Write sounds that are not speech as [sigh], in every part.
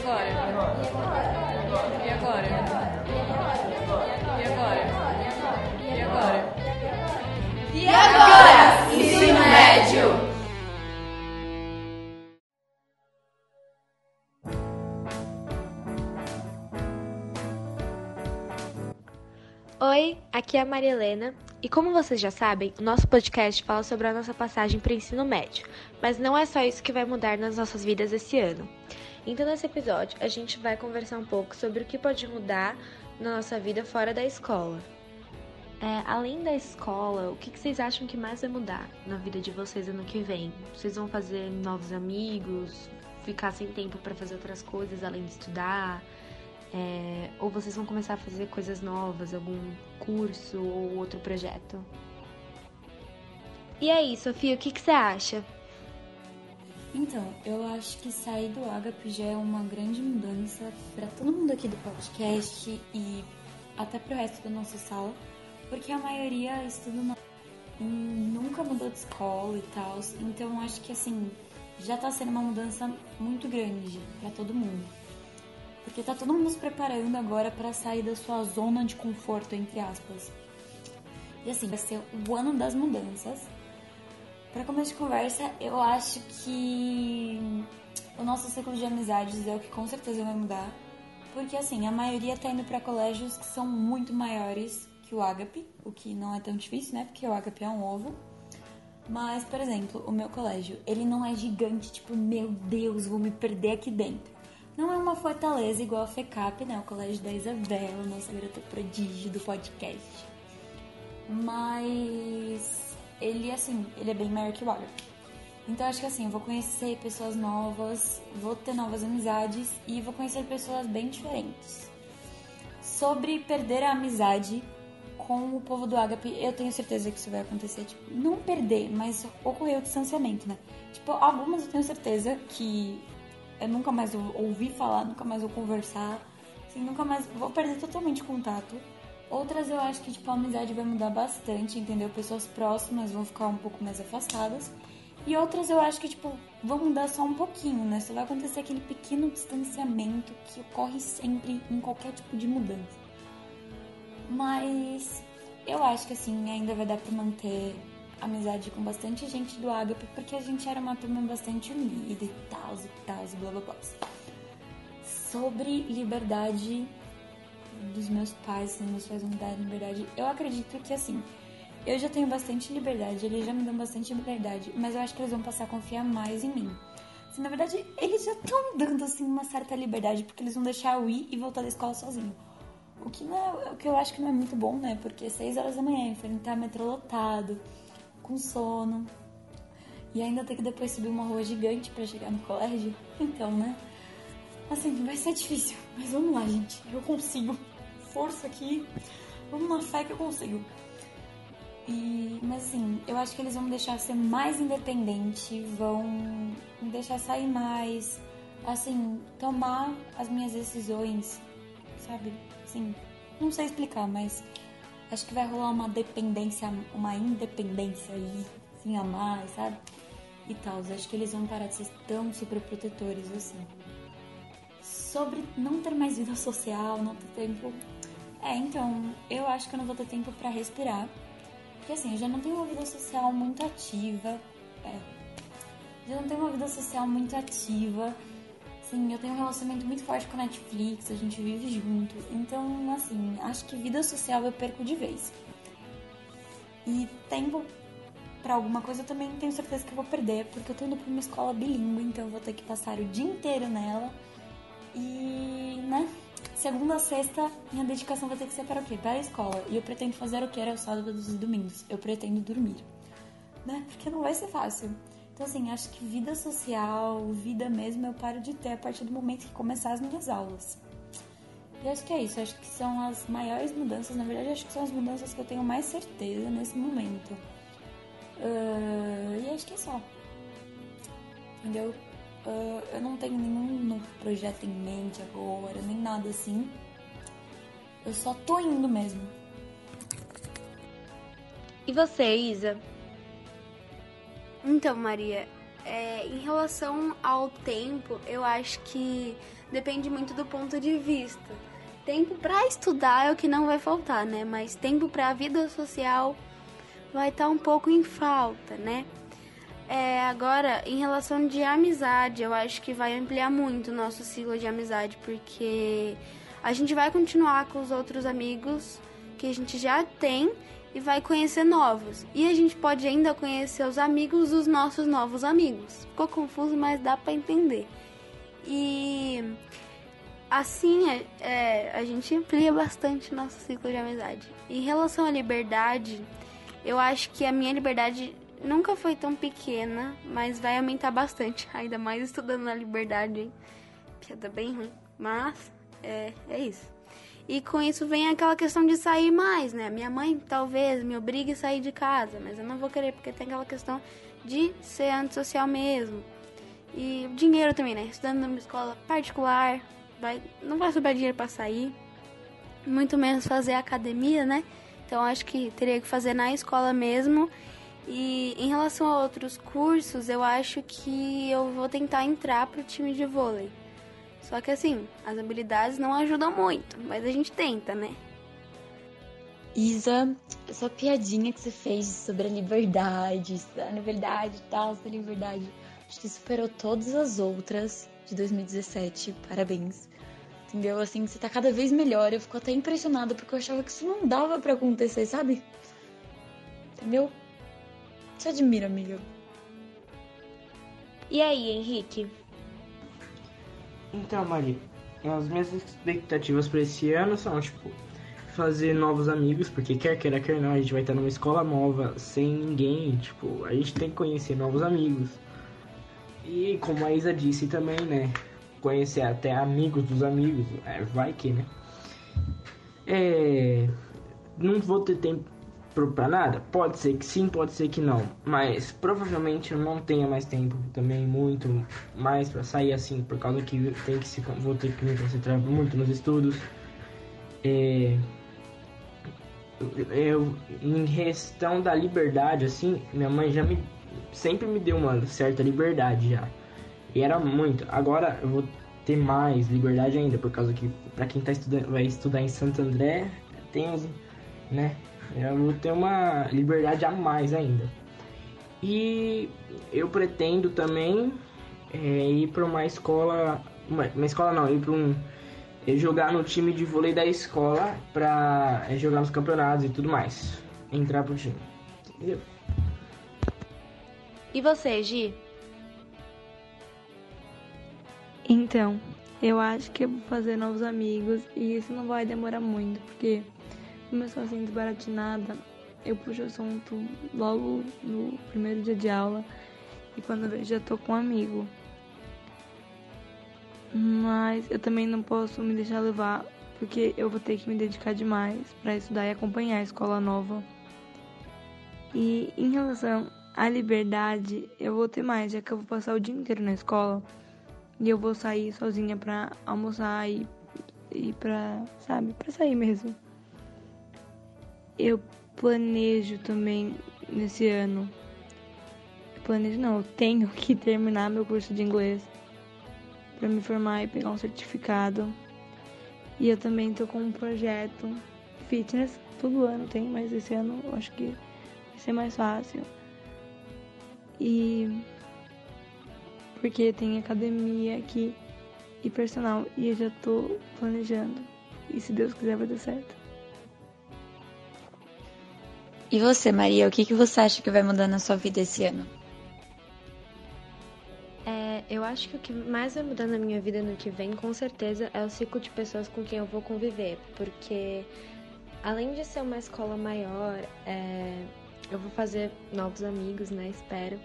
agora? E agora? E agora? E agora? E agora? Ensino médio! Oi, aqui é a Maria Helena e como vocês já sabem, o nosso podcast fala sobre a nossa passagem para o ensino médio, mas não é só isso que vai mudar nas nossas vidas esse ano. Então, nesse episódio, a gente vai conversar um pouco sobre o que pode mudar na nossa vida fora da escola. É, além da escola, o que, que vocês acham que mais vai mudar na vida de vocês ano que vem? Vocês vão fazer novos amigos, ficar sem tempo para fazer outras coisas além de estudar? É, ou vocês vão começar a fazer coisas novas, algum curso ou outro projeto? E aí, Sofia, o que, que você acha? Então, eu acho que sair do Agape já é uma grande mudança para todo mundo aqui do podcast e até para o resto da nossa sala, porque a maioria estuda na... nunca mudou de escola e tal, então acho que assim já tá sendo uma mudança muito grande para todo mundo. Porque tá todo mundo se preparando agora para sair da sua zona de conforto, entre aspas. E assim, vai ser o ano das mudanças. Para começo de conversa, eu acho que o nosso ciclo de amizades é o que com certeza vai mudar. Porque assim, a maioria tá indo para colégios que são muito maiores que o Agape, o que não é tão difícil, né? Porque o Agape é um ovo. Mas, por exemplo, o meu colégio, ele não é gigante, tipo, meu Deus, vou me perder aqui dentro. Não é uma fortaleza igual a FECAP, né? O Colégio da Isabela, nossa garota prodígio do podcast. Mas ele, assim, ele é bem maior que o Agape. Então acho que assim, vou conhecer pessoas novas, vou ter novas amizades e vou conhecer pessoas bem diferentes. Sobre perder a amizade com o povo do Agape, eu tenho certeza que isso vai acontecer. Tipo, não perder, mas ocorrer o distanciamento, né? Tipo, algumas eu tenho certeza que eu nunca mais vou ouvir falar, nunca mais vou conversar, assim, nunca mais vou perder totalmente contato. Outras eu acho que tipo a amizade vai mudar bastante, entendeu? Pessoas próximas vão ficar um pouco mais afastadas. E outras eu acho que tipo vão mudar só um pouquinho, né? Só vai acontecer aquele pequeno distanciamento que ocorre sempre em qualquer tipo de mudança. Mas eu acho que assim ainda vai dar para manter amizade com bastante gente do Agape, porque a gente era uma turma bastante unida e tal, e tal, e blá blá blá. Sobre liberdade dos meus pais, se meus pais vão dar liberdade, eu acredito que assim, eu já tenho bastante liberdade, eles já me dão bastante liberdade, mas eu acho que eles vão passar a confiar mais em mim. Assim, na verdade, eles já estão dando assim uma certa liberdade, porque eles vão deixar eu ir e voltar da escola sozinho. O que, não é, o que eu acho que não é muito bom, né? Porque 6 horas da manhã, enfrentar metrô lotado, com sono. E ainda ter que depois subir uma rua gigante para chegar no colégio. [laughs] Então, né? Assim, vai ser difícil. Mas vamos lá, gente. Eu consigo. Força aqui. Vamos na fé que eu consigo. E, mas assim, eu acho que eles vão me deixar ser mais independente, vão me deixar sair mais, assim, tomar as minhas decisões, sabe? Assim, não sei explicar, mas acho que vai rolar uma dependência, uma independência aí, assim, a mais, sabe? E tal. Acho que eles vão parar de ser tão super protetores assim. Sobre não ter mais vida [laughs] social, não ter tempo. É, então, eu acho que eu não vou ter tempo para respirar. Porque assim, eu já não tenho uma vida social muito ativa. É. Já não tenho uma vida social muito ativa. Assim, eu tenho um relacionamento muito forte com a Netflix, a gente vive junto. Então, assim, acho que vida social eu perco de vez. E tempo para alguma coisa eu também tenho certeza que eu vou perder, porque eu tô indo pra uma escola bilíngue, então eu vou ter que passar o dia inteiro nela. E, né? Segunda a sexta, minha dedicação vai ter que ser para o quê? Para a escola. E eu pretendo fazer o que era os sábados e domingos. Eu pretendo dormir. Né? Porque não vai ser fácil. Então, assim, acho que vida social, vida mesmo, eu paro de ter a partir do momento que começar as minhas aulas. E acho que é isso, acho que são as maiores mudanças, na verdade, acho que são as mudanças que eu tenho mais certeza nesse momento. Uh, e acho que é só. Entendeu? Uh, eu não tenho nenhum novo projeto em mente agora, nem nada assim. Eu só tô indo mesmo. E você, Isa? Então, Maria, é, em relação ao tempo, eu acho que depende muito do ponto de vista. Tempo para estudar é o que não vai faltar, né? Mas tempo para a vida social vai estar tá um pouco em falta, né? É, agora, em relação de amizade, eu acho que vai ampliar muito o nosso ciclo de amizade, porque a gente vai continuar com os outros amigos que a gente já tem e vai conhecer novos. E a gente pode ainda conhecer os amigos dos nossos novos amigos. Ficou confuso, mas dá para entender. E assim é, é, a gente amplia bastante nosso ciclo de amizade. Em relação à liberdade, eu acho que a minha liberdade nunca foi tão pequena, mas vai aumentar bastante, [laughs] ainda mais estudando na liberdade, hein? Piada bem ruim, mas é, é isso. E com isso vem aquela questão de sair mais, né? Minha mãe talvez me obrigue a sair de casa, mas eu não vou querer porque tem aquela questão de ser antissocial mesmo. E dinheiro também, né? Estudando numa escola particular, vai, não vai sobrar dinheiro para sair, muito menos fazer academia, né? Então acho que teria que fazer na escola mesmo. E em relação a outros cursos, eu acho que eu vou tentar entrar pro time de vôlei. Só que assim, as habilidades não ajudam muito, mas a gente tenta, né? Isa, essa piadinha que você fez sobre a liberdade, a liberdade e tal, a liberdade, acho que superou todas as outras de 2017. Parabéns. Entendeu? Assim, você tá cada vez melhor. Eu fico até impressionada porque eu achava que isso não dava para acontecer, sabe? Entendeu? Te admiro, amiga. E aí, Henrique? Então, Maria, as minhas expectativas para esse ano são, tipo, fazer novos amigos, porque quer queira, quer não, a gente vai estar numa escola nova, sem ninguém, tipo, a gente tem que conhecer novos amigos. E como a Isa disse também, né, conhecer até amigos dos amigos, é, vai que, né. É, não vou ter tempo para nada? Pode ser que sim, pode ser que não. Mas provavelmente eu não tenha mais tempo também, muito mais para sair assim, por causa que tem que se, vou ter que me concentrar muito nos estudos. É, eu, em questão da liberdade, assim, minha mãe já me sempre me deu uma certa liberdade já. E era muito. Agora eu vou ter mais liberdade ainda, por causa que para quem tá estudando, vai estudar em Santo André, tem né, eu vou ter uma liberdade a mais ainda. E eu pretendo também é, ir para uma escola, uma, uma, escola não, ir para um é, jogar no time de vôlei da escola para é, jogar nos campeonatos e tudo mais, entrar pro time, entendeu? E você, Gi? Então, eu acho que eu vou fazer novos amigos e isso não vai demorar muito, porque como eu sou assim desbaratinada, eu puxo o assunto logo no primeiro dia de aula e quando eu vejo já tô com um amigo. Mas eu também não posso me deixar levar porque eu vou ter que me dedicar demais para estudar e acompanhar a escola nova. E em relação à liberdade, eu vou ter mais, já que eu vou passar o dia inteiro na escola e eu vou sair sozinha pra almoçar e, e pra, sabe, pra sair mesmo eu planejo também nesse ano. Eu planejo não, eu tenho [laughs] que terminar meu curso de inglês para me formar e pegar um certificado. E eu também tô com um projeto fitness, todo ano tem, mas esse ano eu acho que vai ser mais fácil. E porque tem academia aqui e personal e eu já tô planejando. E se Deus quiser vai dar certo. E você, Maria, o que, que você acha que vai mudar na sua vida esse ano? É, eu acho que o que mais vai mudar na minha vida no que vem, com certeza, é o ciclo de pessoas com quem eu vou conviver. Porque, além de ser uma escola maior, é, eu vou fazer novos amigos, né? Espero.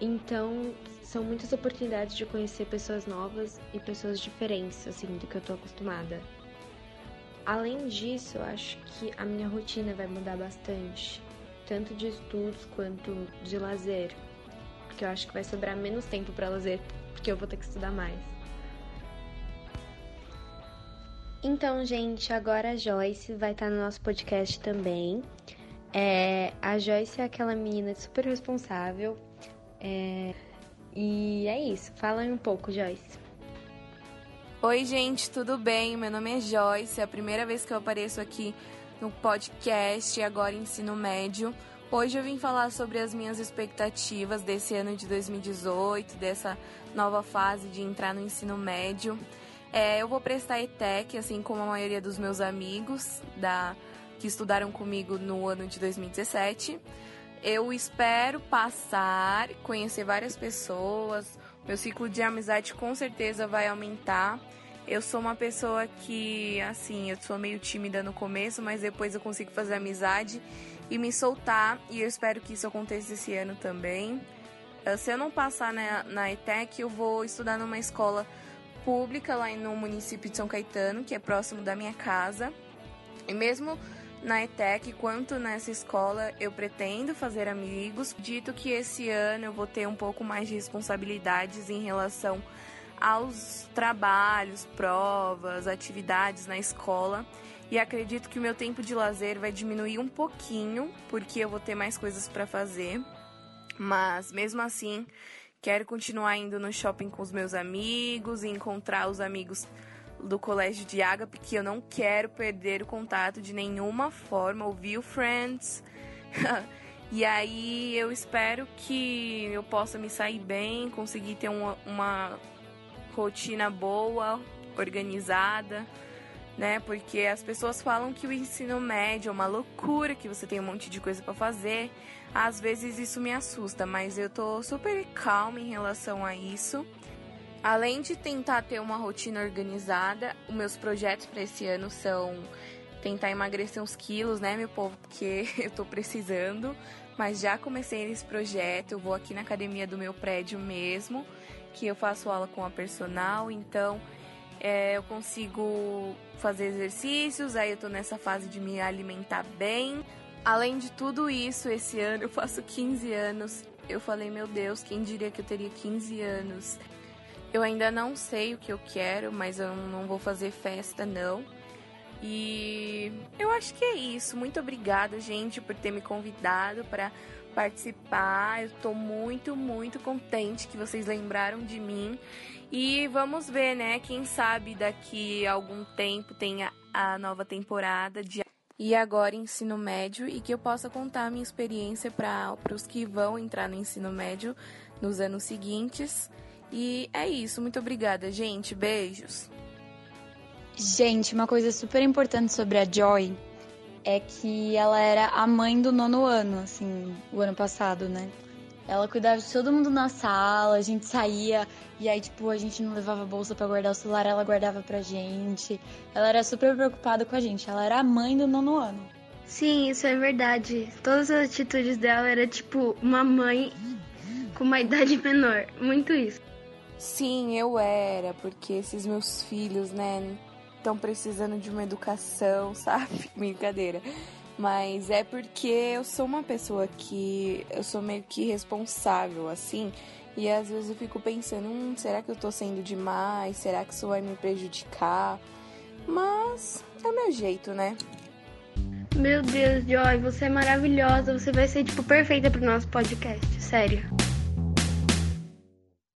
Então, são muitas oportunidades de conhecer pessoas novas e pessoas diferentes, assim, do que eu tô acostumada. Além disso, eu acho que a minha rotina vai mudar bastante, tanto de estudos quanto de lazer, porque eu acho que vai sobrar menos tempo para lazer, porque eu vou ter que estudar mais. Então, gente, agora a Joyce vai estar no nosso podcast também. É, a Joyce é aquela menina super responsável. É, E é isso. Fala um pouco, Joyce. Oi, gente, tudo bem? Meu nome é Joyce. É a primeira vez que eu apareço aqui no podcast agora ensino médio. Hoje eu vim falar sobre as minhas expectativas desse ano de 2018, dessa nova fase de entrar no ensino médio. É, eu vou prestar ETEC, assim como a maioria dos meus amigos da que estudaram comigo no ano de 2017. Eu espero passar, conhecer várias pessoas. Meu ciclo de amizade com certeza vai aumentar. Eu sou uma pessoa que, assim, eu sou meio tímida no começo, mas depois eu consigo fazer amizade e me soltar. E eu espero que isso aconteça esse ano também. Eh, se eu não passar na, na ETEC, eu vou estudar numa escola pública lá no município de São Caetano, que é próximo da minha casa. E mesmo na ETEC quanto nessa escola eu pretendo fazer amigos. Dito que esse ano eu vou ter um pouco mais de responsabilidades em relação aos trabalhos, provas, atividades na escola. E acredito que o meu tempo de lazer vai diminuir um pouquinho, porque eu vou ter mais coisas para fazer. Mas mesmo assim, quero continuar indo no shopping com os meus amigos, encontrar os amigos do colégio de Agape que eu não quero perder o contato de nenhuma forma, ouvir o Friends. [laughs] e aí eu espero que eu possa me sair bem, conseguir ter uma, uma rotina boa, organizada, né? Porque as pessoas falam que o ensino médio é uma loucura, que você tem um monte de coisa para fazer. Às vezes isso me assusta, mas eu tô super calma em relação a isso. Além de tentar ter uma rotina organizada, os meus projetos para esse ano são tentar emagrecer uns quilos, né, meu povo, porque [laughs] eu tô precisando. Mas já comecei nesse projeto, eu vou aqui na academia do meu prédio mesmo, que eu faço aula com a personal, então é, eu consigo fazer exercícios, aí eu tô nessa fase de me alimentar bem. Além de tudo isso, esse ano eu faço 15 anos. Eu falei, meu Deus, quem diria que eu teria 15 anos? Eu ainda não sei o que eu quero, mas eu não vou fazer festa, não. E eu acho que é isso. Muito obrigada, gente, por ter me convidado para participar. Eu tô muito, muito contente que vocês lembraram de mim. E vamos ver, né? Quem sabe daqui a algum tempo tenha a nova temporada de e agora ensino médio e que eu possa contar a minha experiência para os que vão entrar no ensino médio nos anos seguintes. E é isso, muito obrigada, gente. Beijos. Gente, uma coisa super importante sobre a Joy é que ela era a mãe do nono ano, assim, o ano passado, né? Ela cuidava de todo mundo na sala, a gente saía e aí, tipo, a gente não levava bolsa para guardar o celular, ela guardava pra gente. Ela era super preocupada com a gente, ela era a mãe do nono ano. Sim, isso é verdade. Todas as atitudes dela era tipo uma mãe com uma idade menor. Muito isso. Sim, eu era, porque esses meus filhos, né, estão precisando de uma educação, [laughs] sabe? Brincadeira. Mas é porque eu sou uma pessoa que eu sou meio que responsável, assim. E às vezes eu fico pensando, hum, será que eu tô sendo demais? Será que isso vai me prejudicar? Mas é meu jeito, né? Meu Deus, Joy, você é maravilhosa. Você vai ser, tipo, perfeita pro nosso podcast. Sério.